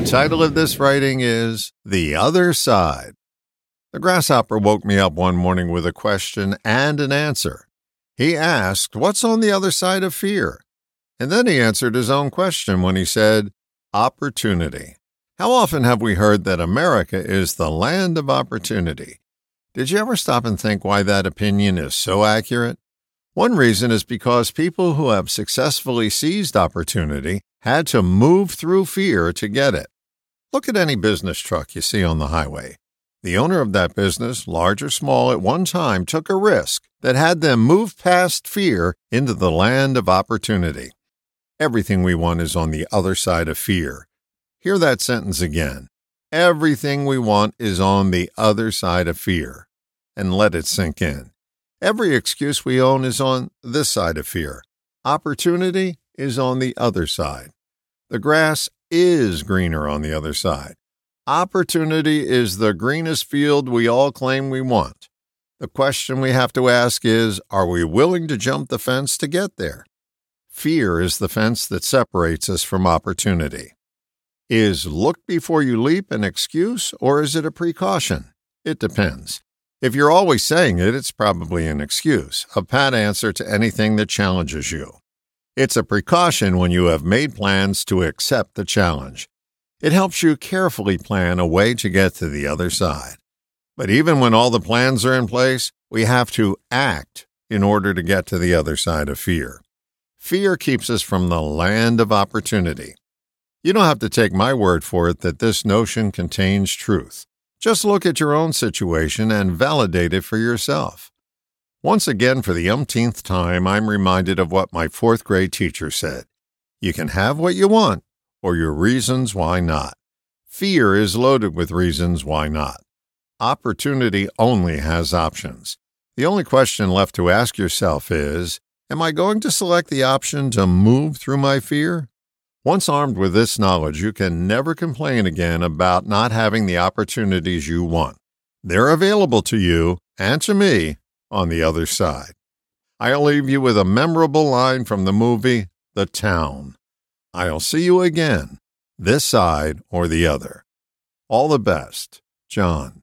The title of this writing is The Other Side. The grasshopper woke me up one morning with a question and an answer. He asked, What's on the other side of fear? And then he answered his own question when he said, Opportunity. How often have we heard that America is the land of opportunity? Did you ever stop and think why that opinion is so accurate? One reason is because people who have successfully seized opportunity had to move through fear to get it. Look at any business truck you see on the highway. The owner of that business, large or small, at one time took a risk that had them move past fear into the land of opportunity. Everything we want is on the other side of fear. Hear that sentence again. Everything we want is on the other side of fear. And let it sink in. Every excuse we own is on this side of fear. Opportunity is on the other side. The grass is greener on the other side. Opportunity is the greenest field we all claim we want. The question we have to ask is Are we willing to jump the fence to get there? Fear is the fence that separates us from opportunity. Is look before you leap an excuse or is it a precaution? It depends. If you're always saying it, it's probably an excuse, a pat answer to anything that challenges you. It's a precaution when you have made plans to accept the challenge. It helps you carefully plan a way to get to the other side. But even when all the plans are in place, we have to act in order to get to the other side of fear. Fear keeps us from the land of opportunity. You don't have to take my word for it that this notion contains truth. Just look at your own situation and validate it for yourself. Once again, for the umpteenth time, I'm reminded of what my fourth grade teacher said You can have what you want, or your reasons why not. Fear is loaded with reasons why not. Opportunity only has options. The only question left to ask yourself is Am I going to select the option to move through my fear? Once armed with this knowledge, you can never complain again about not having the opportunities you want. They're available to you and to me on the other side. I'll leave you with a memorable line from the movie The Town. I'll see you again, this side or the other. All the best, John.